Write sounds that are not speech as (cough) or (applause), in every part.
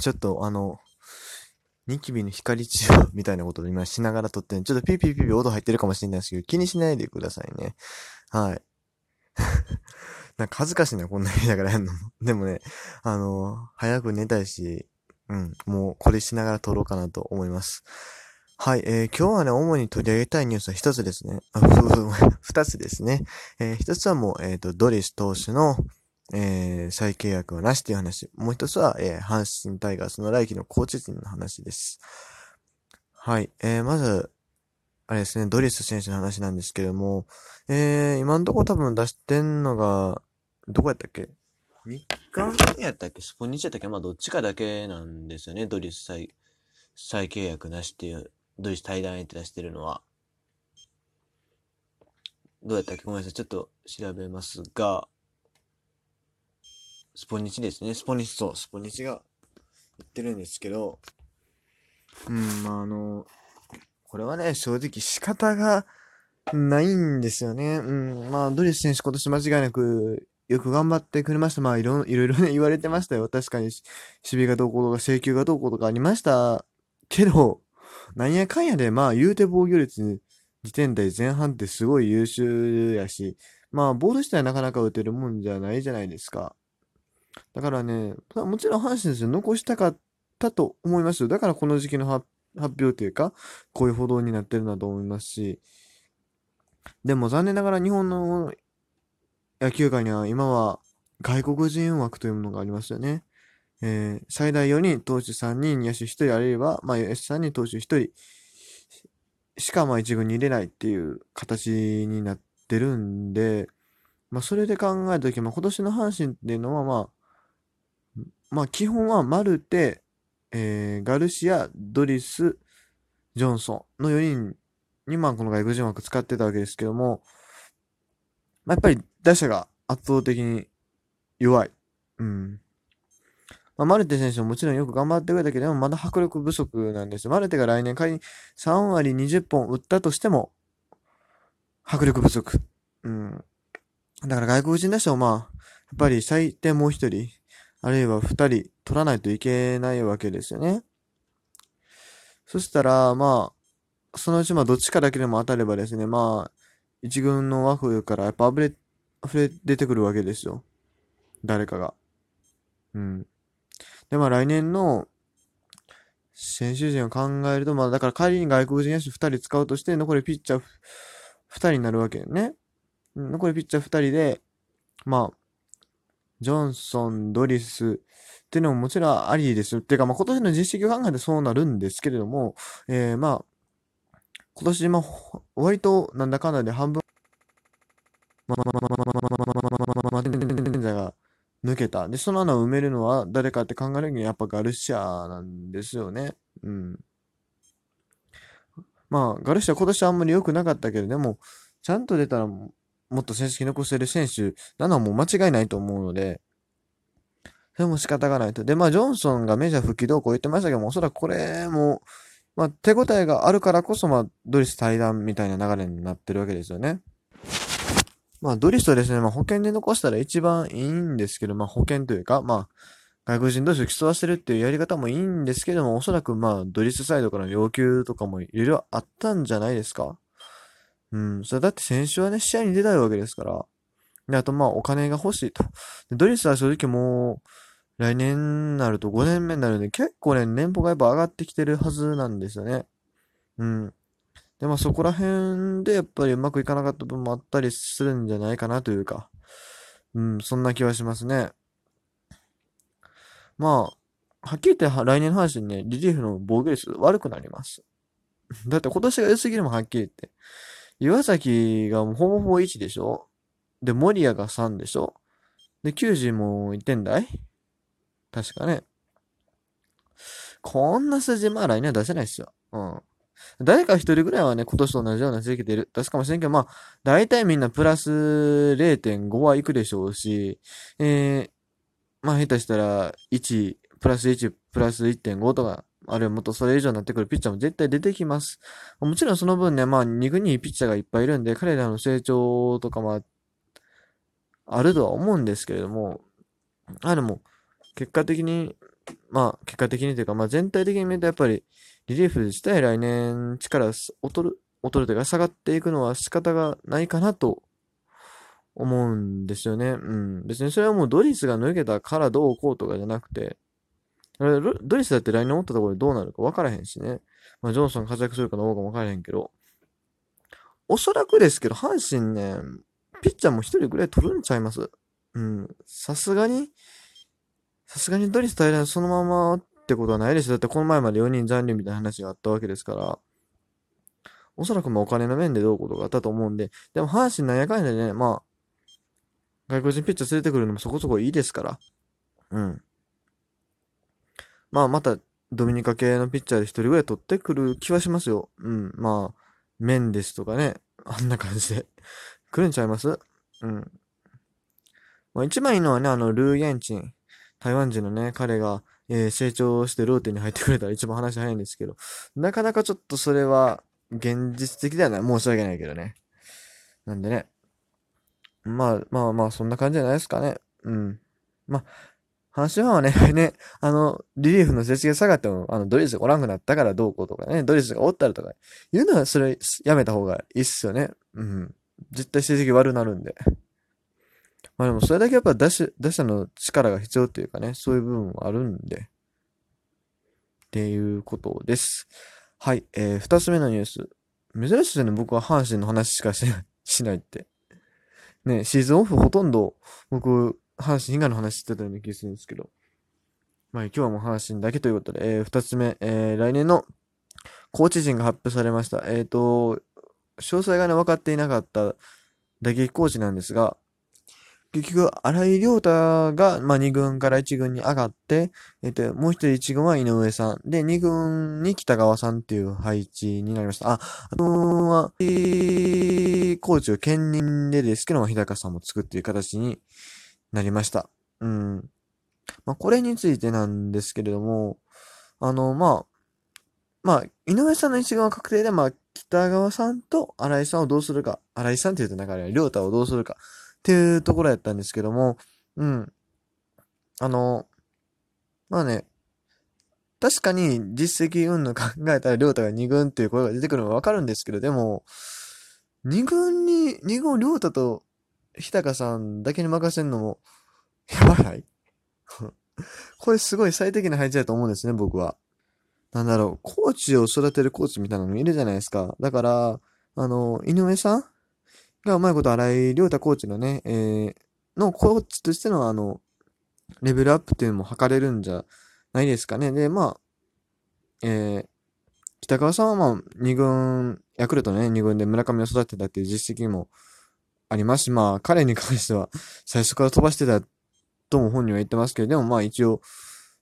ちょっとあの、ニキビの光治療みたいなことを今しながら撮ってちょっとピーピーピーピー音入ってるかもしれないですけど、気にしないでくださいね。はい。(laughs) なんか恥ずかしいな、こんな言いながらやるの。でもね、あの、早く寝たいし、うん、もうこれしながら撮ろうかなと思います。はい、えー、今日はね、主に取り上げたいニュースは一つですね。あ、(laughs) 二つですね。えー、一つはもう、えっ、ー、と、ドリス投手の、えー、再契約はなしっていう話。もう一つは、えー、阪神タイガースの来季のコーチ陣の話です。はい。えー、まず、あれですね、ドリス選手の話なんですけども、えー、今んとこ多分出してんのが、どこやったっけ？日韓やったっけ？スポニチやったっけ？まあどっちかだけなんですよね。ドリス再、再契約なしっていう、ドリス対談相手出してるのは。どうやったっけごめんなさい。ちょっと調べますが、スポニチですね。スポニチ、そう、スポニチが言ってるんですけど、うん、まあ、あの、これはね、正直仕方がないんですよね。うん、まあ、ドリス選手今年間違いなくよく頑張ってくれました。まあ、いろいろね、言われてましたよ。確かに、守備がどうこうとか、請求がどうこうとかありましたけど、なんやかんやで、まあ、言うて防御率、時点で前半ってすごい優秀やし、まあ、ボール自体なかなか打てるもんじゃないじゃないですか。だからね、もちろん阪神ですよ。残したかったと思いますよ。だからこの時期の発表というか、こういう報道になってるんだと思いますし、でも残念ながら日本の野球界には今は外国人枠というものがありますよね。えー、最大4人、投手3人、野手1人あるいは、まあ、S3 人、投手1人しかまあ1軍に入れないっていう形になってるんで、まあ、それで考えたとき、まあ、今年の阪神っていうのは、まあ、まあ、基本はマルテ、えー、ガルシア、ドリス、ジョンソンの4人に、まあ、この外国人枠使ってたわけですけども、まあ、やっぱり打者が圧倒的に弱い。うん。まあ、マルテ選手ももちろんよく頑張ってくれたけど、まだ迫力不足なんですよ。マルテが来年仮に3割20本打ったとしても、迫力不足。うん。だから外国人打者をまあ、やっぱり最低もう一人、あるいは二人取らないといけないわけですよね。そしたら、まあ、そのうちまあどっちかだけでも当たればですね、まあ、一軍の枠からやっぱ溢れ、溢れ出てくるわけですよ。誰かが。うん。で、まあ来年の選手陣を考えると、まあだから仮に外国人野手二人使うとして、残りピッチャー二人になるわけよね。残りピッチャー二人で、まあ、ジョンソン、ドリスっていうのももちろんありですよ。っていうか、まあ、今年の実績を考えてそうなるんですけれども、えー、まあ、今年、まあ、割となんだかんだで半分、まあ、まあ、まあ、まあ、まあ、まあ、まあ、まあ、まあ、まあ、まあ、が抜けた。で、その穴を埋めるのは誰かって考えるにはやっぱガルシアなんですよね。うん。まあ、ガルシア今年はあんまり良くなかったけど、でも、ちゃんと出たらもっと成績残せる選手なのはもう間違いないと思うので、それも仕方がないと。で、まあ、ジョンソンがメジャー復帰どうこう言ってましたけども、おそらくこれも、まあ、手応えがあるからこそ、まあ、ドリス対談みたいな流れになってるわけですよね。まあ、ドリストですね、まあ、保険で残したら一番いいんですけど、まあ、保険というか、まあ、外国人同士を競わせるっていうやり方もいいんですけども、おそらくまあ、ドリスサイドからの要求とかもいろいろあったんじゃないですか？うん。それだって先週はね、試合に出たいわけですから。で、あとまあ、お金が欲しいと。ドリスは正直もう、来年になると5年目になるんで、結構ね、年俸がやっぱ上がってきてるはずなんですよね。うん。で、まあそこら辺でやっぱりうまくいかなかった分もあったりするんじゃないかなというか、うん、そんな気はしますね。まあ、はっきり言って来年の話にね、リリーフの防御率悪くなります。(laughs) だって今年が良すぎるもん、はっきり言って。岩崎がもうほぼほぼ1でしょ？で、森谷が3でしょ？で、90も1点台？確かね。こんな数字、まあ来年は出せないっすよ。うん。誰か一人ぐらいはね、今年と同じような成績出る、出すかもしれんけど、まあ、大体みんなプラス0.5はいくでしょうし、えー、まあ下手したら1、プラス1、プラス1.5とか、あるいはもっとそれ以上になってくるピッチャーも絶対出てきます。もちろんその分ね、まあ、2軍にいいピッチャーがいっぱいいるんで、彼らの成長とかもあるとは思うんですけれども、あでも、結果的に、まあ、結果的にというか、まあ全体的に見るとやっぱり、リリーフ自体来年力劣る、劣るというか下がっていくのは仕方がないかなと思うんですよね。うん。別にそれはもうドリスが抜けたからどうこうとかじゃなくて、ドリスだって来年おったところでどうなるか分からへんしね。まあ、ジョンソン活躍するかどうかも分からへんけど、おそらくですけど、阪神ね、ピッチャーも一人ぐらい取るんちゃいます？うん。さすがに、さすがにドリス平らそのままってことはないですだってこの前まで4人残留みたいな話があったわけですから、おそらくまあお金の面でどうことがあったと思うんで、でも阪神なんやかんやでね、まあ、外国人ピッチャー連れてくるのもそこそこいいですから、うん。まあ、また、ドミニカ系のピッチャーで一人ぐらい取ってくる気はしますよ。うん。まあ、メンデスとかね、あんな感じで (laughs) 来るんちゃいます？うん。まあ、一番いいのはね、あの、ルー・ゲンチン。台湾人のね、彼が、えー、成長してローテに入ってくれたら一番話早いんですけど、なかなかちょっとそれは現実的ではない。申し訳ないけどね。なんでね。まあまあまあ、そんな感じじゃないですかね。うん。まあ、阪神ファンはね、(laughs) ね、あの、リリーフの成績が下がっても、あの、ドリスがおらんくなったからどうこうとかね、ドリスがおったらとか、言うのはそれやめた方がいいっすよね。うん。絶対成績悪なるんで。まあでもそれだけやっぱ打者打者の力が必要っていうかね、そういう部分はあるんで。っていうことです。はい、えー、二つ目のニュース。珍しいですね、僕は阪神の話しかしない、しないって。ね、シーズンオフほとんど僕、阪神以外の話してたような気がするんですけど。まあ今日はもう阪神だけということで、えー、二つ目、えー、来年のコーチ陣が発表されました。えっ、ー、と、詳細がね、分かっていなかった打撃コーチなんですが、結局、荒井亮太が、まあ、2軍から1軍に上がって、えっと、もう一人1軍は井上さん。で、2軍に北川さんっていう配置になりました。あ、あとは、えー、コーチを兼任でですけども、日高さんも作っていう形になりました。うん。まあ、これについてなんですけれども、あの、まあ、まあ、井上さんの一軍は確定で、まあ、北川さんと新井さんをどうするか。新井さんって言うとなんかあれ、亮太をどうするか。っていうところやったんですけども、うん。あの、まあね、確かに実績運の考えたら、りょうたが2軍っていう声が出てくるのはわかるんですけど、でも、2軍に、2軍をりょうたと日高さんだけに任せるのも、やばない (laughs) これすごい最適な配置だと思うんですね、僕は。なんだろう、コーチを育てるコーチみたいなのもいるじゃないですか。だから、あの、井上さんがうまいこと荒井亮太コーチのね、えー、のコーチとしてのあの、レベルアップっていうのも図れるんじゃないですかね。で、まあ、えー、北川さんはまあ、二軍、ヤクルトね、二軍で村上を育てたっていう実績もありますし、まあ、彼に関しては、最初から飛ばしてたとも本人は言ってますけど、でもまあ一応、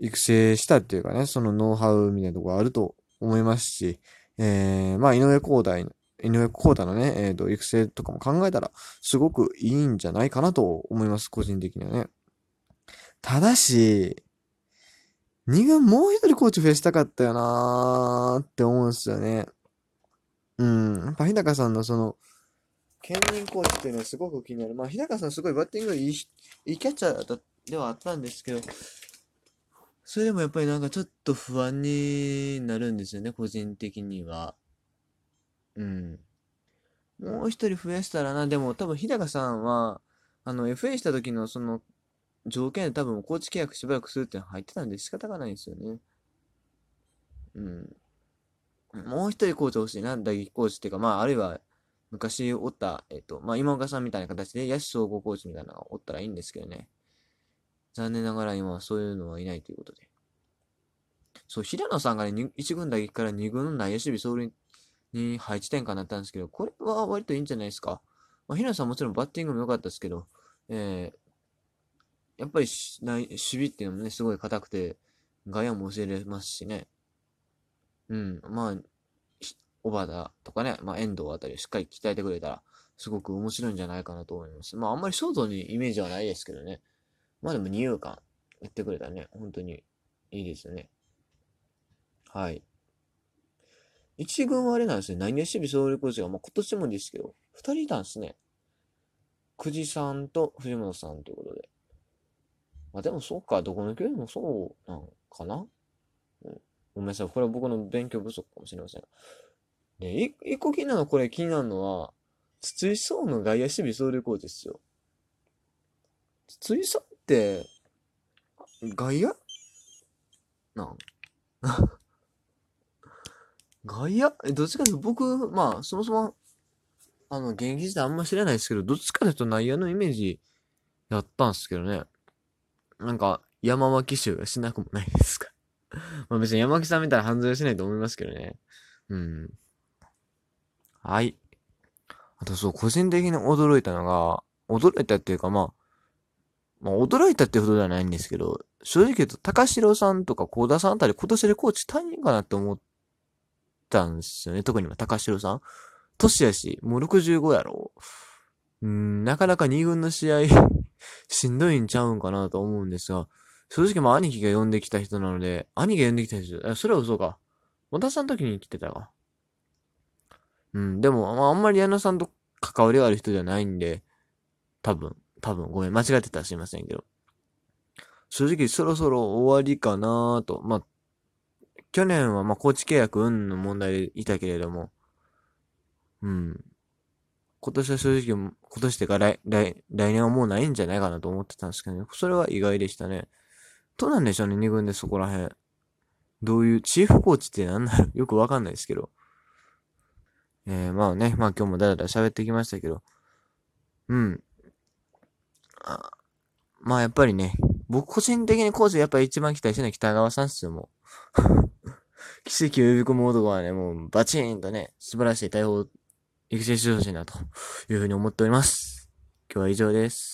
育成したっていうかね、そのノウハウみたいなところあると思いますし、えー、まあ、井上光大井上幸太のね、えっ、ー、と、育成とかも考えたら、すごくいいんじゃないかなと思います、個人的にはね。ただし、二軍もう一人コーチ増やしたかったよなーって思うんですよね。うん。やっぱ日高さんのその、兼任コーチっていうのはすごく気になる。まあ、日高さんすごいバッティングいい、いいキャッチャーだではあったんですけど、それでもやっぱりなんかちょっと不安になるんですよね、個人的には。うん。もう一人増やしたらな、でも多分日高さんは、あの、FA した時のその条件で多分コーチ契約しばらくするって入ってたんで仕方がないんですよね。うん。もう一人コーチ欲しいな、打撃コーチっていうか、まあ、あるいは、昔おった、えっ、と、まあ、今岡さんみたいな形で、野手総合コーチみたいなのがおったらいいんですけどね。残念ながら今はそういうのはいないということで。そう、平野さんがね、1軍打撃から2軍の内野守備走塁に配置転換になったんですけど、これは割といいんじゃないですか。まあ、平野さんもちろんバッティングも良かったですけど、えー、やっぱり守備っていうのもね、すごい硬くて、外野も教えれますしね。うん、まあ、小田とかね、まあ、遠藤あたりをしっかり鍛えてくれたら、すごく面白いんじゃないかなと思います。まあ、あんまりショートにイメージはないですけどね。まあでも二遊間やってくれたらね、本当にいいですよね。はい。一軍はあれなんですね。何野守備総力コーチが、まあ、今年もですけど、二人いたんですね。久慈さんと藤本さんということで。まあ、でもそうか、どこの教員もそうなんかな、うん、ごめんなさい。これは僕の勉強不足かもしれません。で、一個気になるの、これ気になるのは、筒井壮の外野守備総力コーチですよ。筒井さんって、外野なん？外野え、どっちかというと僕、まあ、そもそも、あの、現役時代あんま知らないですけど、どっちかというと内野のイメージやったんですけどね。なんか、山脇衆がしなくもないですか？(laughs) まあ別に山脇さん見たら犯罪はしないと思いますけどね。うん。はい。あとそう、個人的に驚いたのが、驚いたっていうかまあ、まあ驚いたってほどではないんですけど、正直言うと、高城さんとか高田さんあたり今年でコーチ大変かなって思ったんですよね。特に高城さん。年やし、もう65やろ。うん、なかなか2軍の試合 (laughs) しんどいんちゃうんかなと思うんですが、正直まあ兄貴が呼んできた人なので、兄が呼んできた人、それは嘘か。小田さんの時に来てたか。うん、でも、まあ、あんまり矢野さんと関わりがある人じゃないんで、多分、多分、ごめん、間違ってたらすいませんけど。正直そろそろ終わりかなと。まあ、去年はまあ、コーチ契約運の問題でいたけれども、うん。今年は正直、今年ってか来、来、来年はもうないんじゃないかなと思ってたんですけどね。それは意外でしたね。どうなんでしょうね、二軍でそこら辺。どういう、チーフコーチって何なの (laughs) よくわかんないですけど。えー、まあね、まあ今日もだらだら喋ってきましたけど。うん。あまあやっぱりね、僕個人的にコーチやっぱり一番期待してるのは北川さんっすよ、もう。奇跡を呼び込む男はね、もうバチーンとね、素晴らしい対応、育成してほしいなというふうに思っております。今日は以上です。